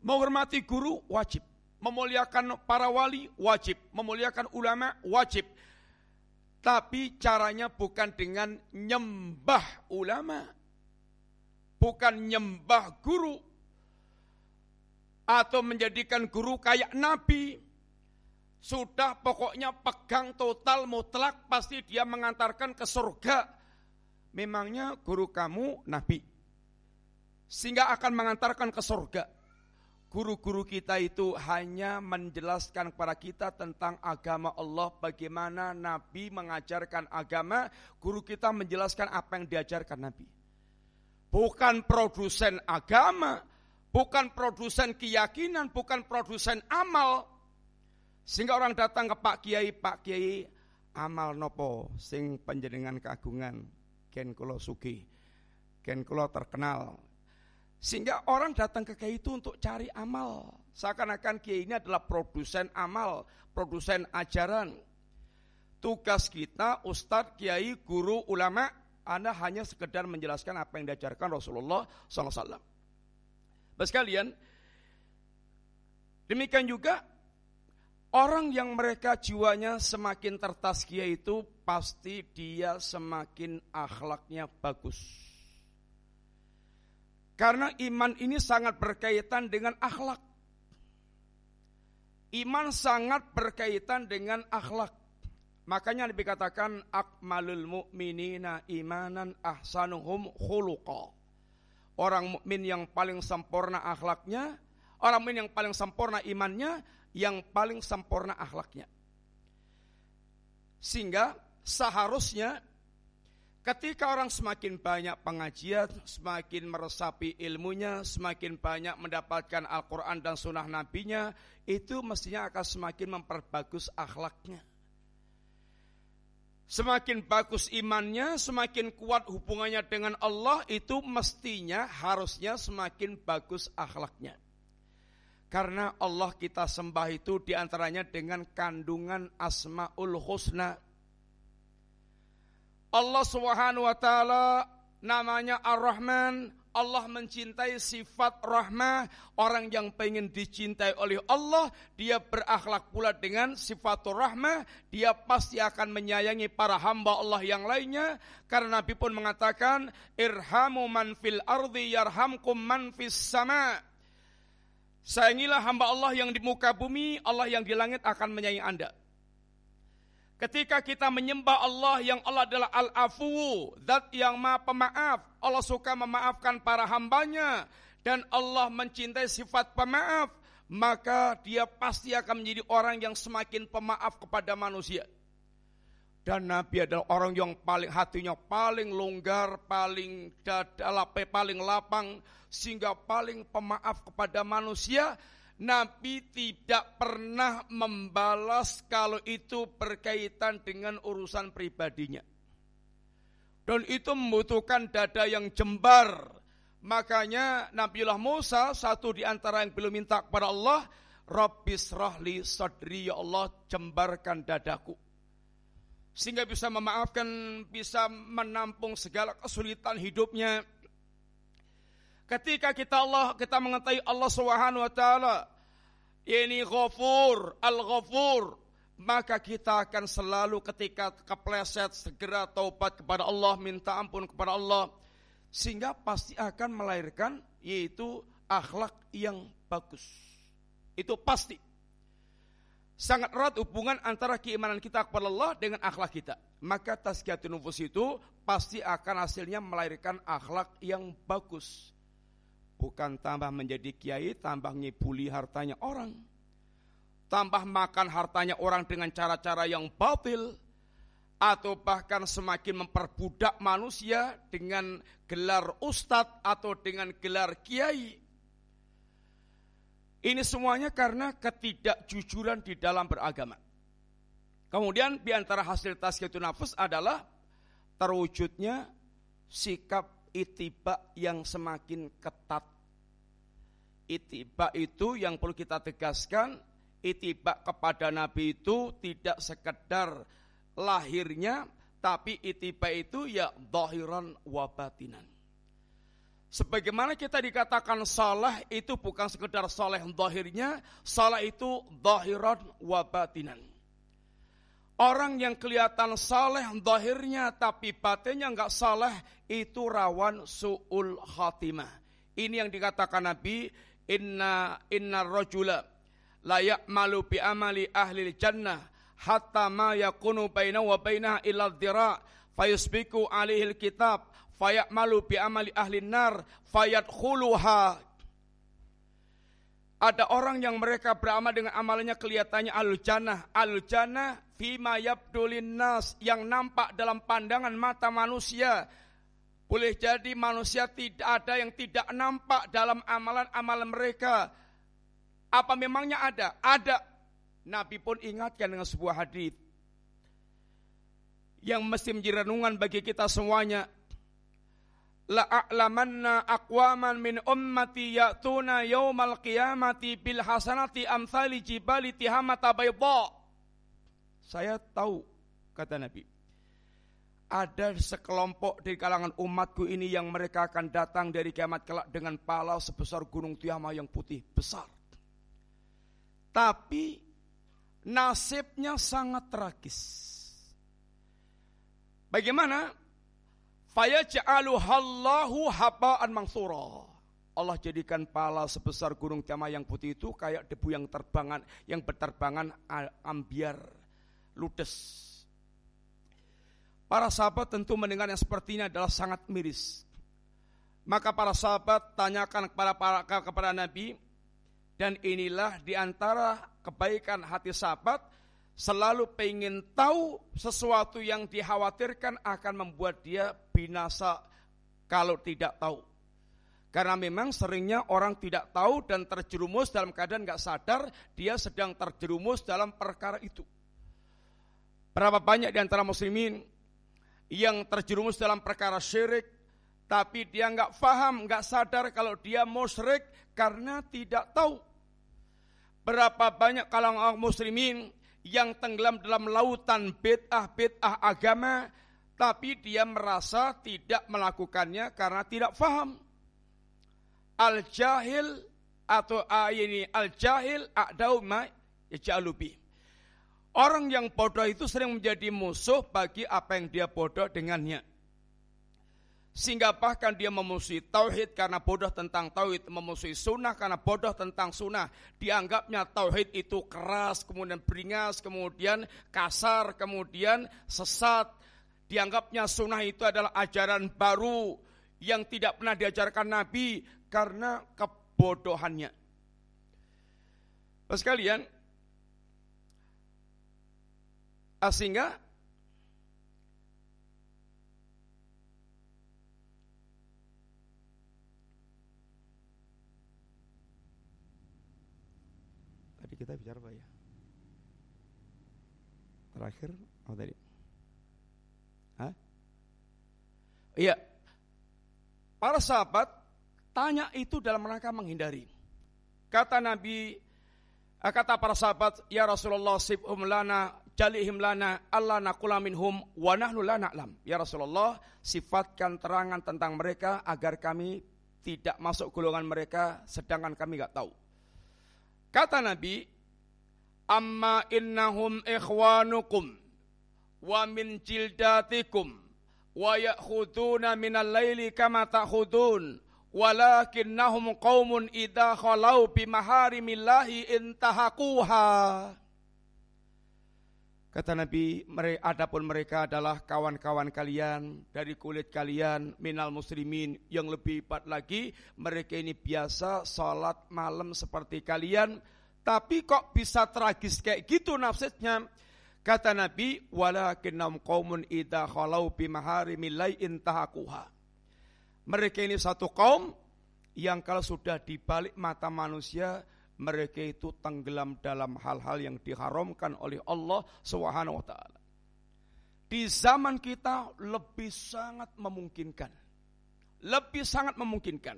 Menghormati guru wajib, memuliakan para wali wajib, memuliakan ulama wajib. Tapi caranya bukan dengan nyembah ulama, bukan nyembah guru, atau menjadikan guru kayak nabi. Sudah pokoknya pegang total mutlak pasti dia mengantarkan ke surga. Memangnya guru kamu nabi. Sehingga akan mengantarkan ke surga Guru-guru kita itu hanya menjelaskan kepada kita tentang agama Allah, bagaimana Nabi mengajarkan agama, guru kita menjelaskan apa yang diajarkan Nabi. Bukan produsen agama, bukan produsen keyakinan, bukan produsen amal. Sehingga orang datang ke Pak Kiai, Pak Kiai, amal nopo sing penjenengan keagungan, ken kulo sugi, ken kulo terkenal, sehingga orang datang ke kiai itu untuk cari amal. Seakan-akan kiai ini adalah produsen amal, produsen ajaran. Tugas kita, ustadz, kiai, guru, ulama, anda hanya sekedar menjelaskan apa yang diajarkan Rasulullah SAW. Bapak sekalian, demikian juga orang yang mereka jiwanya semakin tertaskia itu pasti dia semakin akhlaknya bagus. Karena iman ini sangat berkaitan dengan akhlak. Iman sangat berkaitan dengan akhlak. Makanya dikatakan akmalul mu'minina imanan ahsanuhum khuluqa. Orang mukmin yang paling sempurna akhlaknya, orang mukmin yang paling sempurna imannya, yang paling sempurna akhlaknya. Sehingga seharusnya Ketika orang semakin banyak pengajian, semakin meresapi ilmunya, semakin banyak mendapatkan Al-Quran dan sunnah nabinya, itu mestinya akan semakin memperbagus akhlaknya. Semakin bagus imannya, semakin kuat hubungannya dengan Allah, itu mestinya harusnya semakin bagus akhlaknya. Karena Allah kita sembah itu di antaranya dengan kandungan asma'ul husna, Allah Subhanahu wa taala namanya Ar-Rahman, Allah mencintai sifat rahmah, orang yang pengen dicintai oleh Allah, dia berakhlak pula dengan sifat rahmah, dia pasti akan menyayangi para hamba Allah yang lainnya, karena Nabi pun mengatakan, irhamu man fil ardi yarhamkum man fis sama. Sayangilah hamba Allah yang di muka bumi, Allah yang di langit akan menyayangi Anda. Ketika kita menyembah Allah yang Allah adalah Al-Afu, zat yang maha pemaaf. Allah suka memaafkan para hambanya. Dan Allah mencintai sifat pemaaf. Maka dia pasti akan menjadi orang yang semakin pemaaf kepada manusia. Dan Nabi adalah orang yang paling hatinya paling longgar, paling dada, paling lapang, sehingga paling pemaaf kepada manusia Nabi tidak pernah membalas kalau itu berkaitan dengan urusan pribadinya. Dan itu membutuhkan dada yang jembar. Makanya Nabiullah Musa satu di antara yang belum minta kepada Allah, Rabbis rahli sadri ya Allah jembarkan dadaku. Sehingga bisa memaafkan, bisa menampung segala kesulitan hidupnya Ketika kita Allah kita mengetahui Allah Subhanahu wa taala ini Ghafur, Al-Ghafur, maka kita akan selalu ketika kepleset segera taubat kepada Allah, minta ampun kepada Allah sehingga pasti akan melahirkan yaitu akhlak yang bagus. Itu pasti. Sangat erat hubungan antara keimanan kita kepada Allah dengan akhlak kita. Maka tazkiyatun nufus itu pasti akan hasilnya melahirkan akhlak yang bagus. Bukan tambah menjadi kiai, tambah ngibuli hartanya orang. Tambah makan hartanya orang dengan cara-cara yang batil. Atau bahkan semakin memperbudak manusia dengan gelar ustadz atau dengan gelar kiai. Ini semuanya karena ketidakjujuran di dalam beragama. Kemudian di antara hasil tazkiyatun nafs adalah terwujudnya sikap itibak yang semakin ketat. Itibak itu yang perlu kita tegaskan, itibak kepada Nabi itu tidak sekedar lahirnya, tapi itibak itu ya dohiran wabatinan. Sebagaimana kita dikatakan salah itu bukan sekedar saleh dohirnya, salah itu dohiran wabatinan. Orang yang kelihatan saleh zahirnya tapi batinnya enggak saleh itu rawan suul khatimah. Ini yang dikatakan Nabi, inna inna rajula la ya'malu bi amali ahli jannah hatta ma yakunu bainahu wa bainaha illa dhira fayusbiku alaihi alkitab fayamalu bi amali ahli nar fayadkhuluha ada orang yang mereka beramal dengan amalnya kelihatannya al-jannah. Al-jannah yang nampak dalam pandangan mata manusia. Boleh jadi manusia tidak ada yang tidak nampak dalam amalan-amalan mereka. Apa memangnya ada? Ada. Nabi pun ingatkan dengan sebuah hadis yang mesti menjadi renungan bagi kita semuanya la a'lamanna aqwaman min ummati ya'tuna yaumal qiyamati bil hasanati amsali jibali tihamata bayda. Saya tahu kata Nabi. Ada sekelompok dari kalangan umatku ini yang mereka akan datang dari kiamat kelak dengan pala sebesar gunung Tiama yang putih besar. Tapi nasibnya sangat tragis. Bagaimana? Fayaj'aluhallahu haba'an mansura. Allah jadikan pala sebesar gunung Tiama yang putih itu kayak debu yang terbangan, yang berterbangan ambiar, ludes. Para sahabat tentu mendengar yang seperti ini adalah sangat miris. Maka para sahabat tanyakan kepada para, kepada Nabi, dan inilah di antara kebaikan hati sahabat, selalu pengen tahu sesuatu yang dikhawatirkan akan membuat dia binasa kalau tidak tahu. Karena memang seringnya orang tidak tahu dan terjerumus dalam keadaan nggak sadar dia sedang terjerumus dalam perkara itu. Berapa banyak di antara muslimin yang terjerumus dalam perkara syirik, tapi dia nggak paham, nggak sadar kalau dia musyrik karena tidak tahu. Berapa banyak kalangan muslimin yang tenggelam dalam lautan bid'ah-bid'ah agama tapi dia merasa tidak melakukannya karena tidak faham. Al-jahil atau ah, ini al-jahil a'dau ma yaj'alubi. Orang yang bodoh itu sering menjadi musuh bagi apa yang dia bodoh dengannya. Sehingga bahkan dia memusuhi tauhid karena bodoh tentang tauhid, memusuhi sunnah karena bodoh tentang sunnah. Dianggapnya tauhid itu keras, kemudian beringas, kemudian kasar, kemudian sesat. Dianggapnya sunnah itu adalah ajaran baru yang tidak pernah diajarkan Nabi karena kebodohannya. Sekalian, sehingga kita bicara apa ya? Terakhir apa tadi? Hah? Iya. Para sahabat tanya itu dalam rangka menghindari. Kata Nabi, eh, kata para sahabat, ya Rasulullah sibhum lana jalihim lana Allah nakula minhum wa nahnu la na'lam. Ya Rasulullah, sifatkan terangan tentang mereka agar kami tidak masuk golongan mereka sedangkan kami nggak tahu. Kata Nabi, Amma innahum ikhwanukum wa min jildatikum wa ya'khuduna minal laili kama ta'khudun walakinnahum qaumun idza khalau bi maharimillahi intahaquha Kata Nabi, adapun mereka adalah kawan-kawan kalian dari kulit kalian minal muslimin yang lebih hebat lagi mereka ini biasa salat malam seperti kalian tapi kok bisa tragis kayak gitu nafsitnya? Kata Nabi, walakinnam qaumun idza khalau bi maharimillai intahakuha. Mereka ini satu kaum yang kalau sudah dibalik mata manusia, mereka itu tenggelam dalam hal-hal yang diharamkan oleh Allah Subhanahu wa taala. Di zaman kita lebih sangat memungkinkan. Lebih sangat memungkinkan.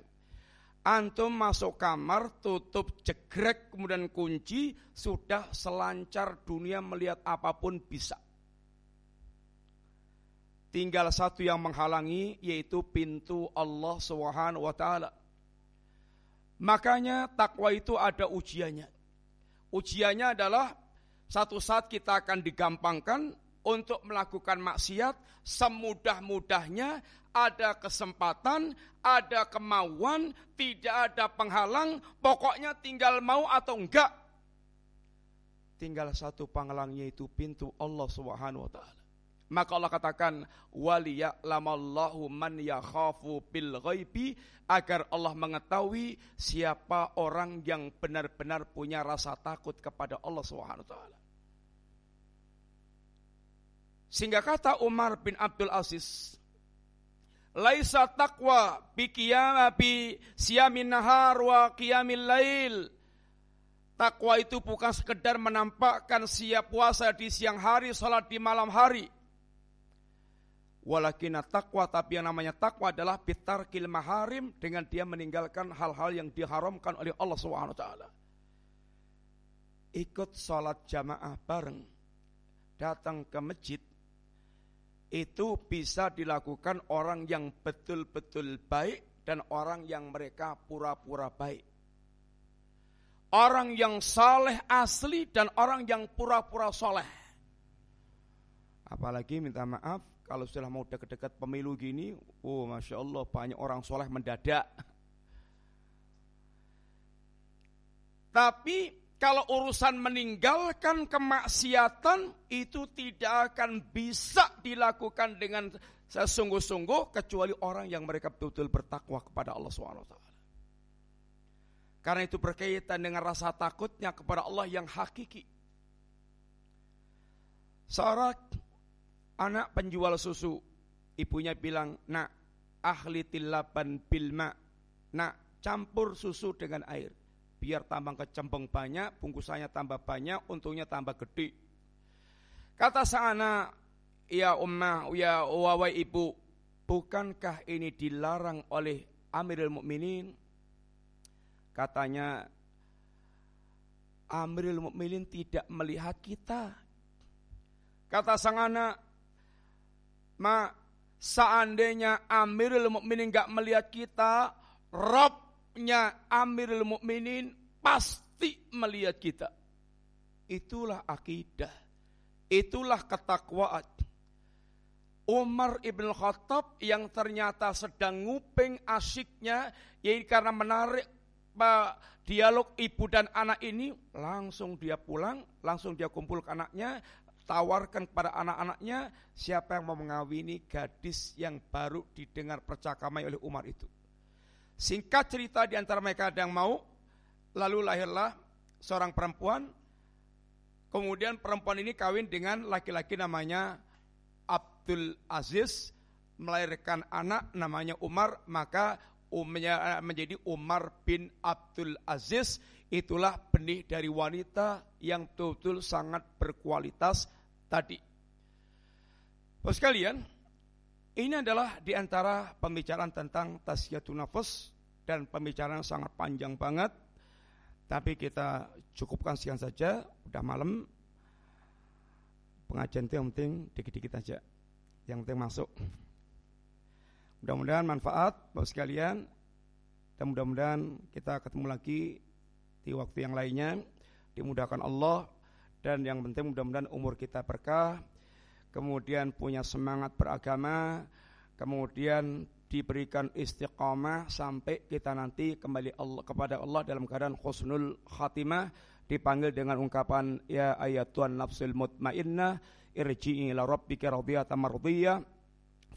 Antum masuk kamar, tutup jegrek, kemudian kunci, sudah selancar dunia melihat apa pun bisa. Tinggal satu yang menghalangi yaitu pintu Allah Subhanahu wa taala. Makanya takwa itu ada ujiannya. Ujiannya adalah satu saat kita akan digampangkan untuk melakukan maksiat semudah-mudahnya ada kesempatan, ada kemauan, tidak ada penghalang, pokoknya tinggal mau atau enggak. Tinggal satu penghalangnya itu pintu Allah Subhanahu wa taala. Maka Allah katakan waliya'lamallahu man yakhafu bil ghaibi agar Allah mengetahui siapa orang yang benar-benar punya rasa takut kepada Allah Subhanahu wa taala. Sehingga kata Umar bin Abdul Aziz, Laisa taqwa bi qiyama bi siyamin nahar wa qiyamil lail. Takwa itu bukan sekedar menampakkan siap puasa di siang hari, salat di malam hari. Walakin takwa tapi yang namanya takwa adalah bitarkil maharim dengan dia meninggalkan hal-hal yang diharamkan oleh Allah Subhanahu taala. Ikut salat jamaah bareng, datang ke masjid itu bisa dilakukan orang yang betul-betul baik dan orang yang mereka pura-pura baik. Orang yang saleh asli dan orang yang pura-pura soleh. Apalagi minta maaf kalau sudah mau dekat-dekat pemilu gini, oh masya Allah banyak orang soleh mendadak. Tapi kalau urusan meninggalkan kemaksiatan itu tidak akan bisa dilakukan dengan sesungguh-sungguh kecuali orang yang mereka betul-betul bertakwa kepada Allah SWT. Karena itu berkaitan dengan rasa takutnya kepada Allah yang hakiki. Seorang Anak penjual susu, ibunya bilang, nak ahli tilaban bilma, nak campur susu dengan air. Biar tambah kecembeng banyak, bungkusannya tambah banyak, untungnya tambah gede. Kata sang anak, ya ummah, ya wawai ibu, bukankah ini dilarang oleh Amirul Mukminin? Katanya, Amirul Mukminin tidak melihat kita. Kata sang anak, Ma, seandainya Amirul Mukminin nggak melihat kita, Robnya Amirul Mukminin pasti melihat kita. Itulah akidah. Itulah ketakwaan. Umar ibn Khattab yang ternyata sedang nguping asiknya, yaitu karena menarik dialog ibu dan anak ini, langsung dia pulang, langsung dia kumpul ke anaknya, tawarkan kepada anak-anaknya siapa yang mau mengawini gadis yang baru didengar percakapan oleh Umar itu. Singkat cerita di antara mereka ada yang mau, lalu lahirlah seorang perempuan, kemudian perempuan ini kawin dengan laki-laki namanya Abdul Aziz, melahirkan anak namanya Umar, maka umnya menjadi Umar bin Abdul Aziz itulah benih dari wanita yang betul-betul sangat berkualitas tadi. Bos kalian, ini adalah di antara pembicaraan tentang tasyatul nafas dan pembicaraan sangat panjang banget. Tapi kita cukupkan sekian saja, udah malam. Pengajian itu yang penting dikit-dikit aja. Yang penting masuk. Mudah-mudahan manfaat bos sekalian dan mudah-mudahan kita ketemu lagi di waktu yang lainnya dimudahkan Allah dan yang penting mudah-mudahan umur kita berkah kemudian punya semangat beragama kemudian diberikan istiqamah sampai kita nanti kembali Allah kepada Allah dalam keadaan khusnul khatimah dipanggil dengan ungkapan ya ayatuan nafsul mutmainnah irji'i ila rabbika radiyatan mardiyah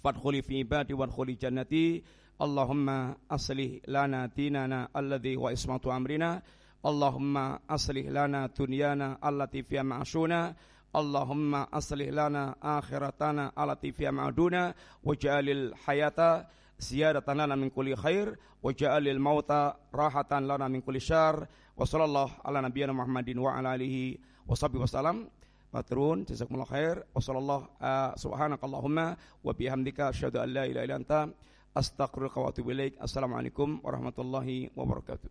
fadkhuli fi ibadi wadkhuli jannati Allahumma aslih lana dinana alladhi wa ismatu amrina Allahumma aslih lana dunyana allati fiha ma'ashuna Allahumma aslih lana akhiratana allati fiha ma'aduna waj'alil hayata ziyadatan lana min kulli khair wa ja'alil mauta rahatan lana min kulli syarr wa sallallahu ala nabiyyina Muhammadin wa ala alihi wa sahbihi wasallam Matrun, jazakumullah khair. Wa sallallahu uh, subhanakallahumma wa bihamdika asyhadu an la ilaha illa anta astaghfiruka wa atubu ilaik. Assalamualaikum warahmatullahi wabarakatuh.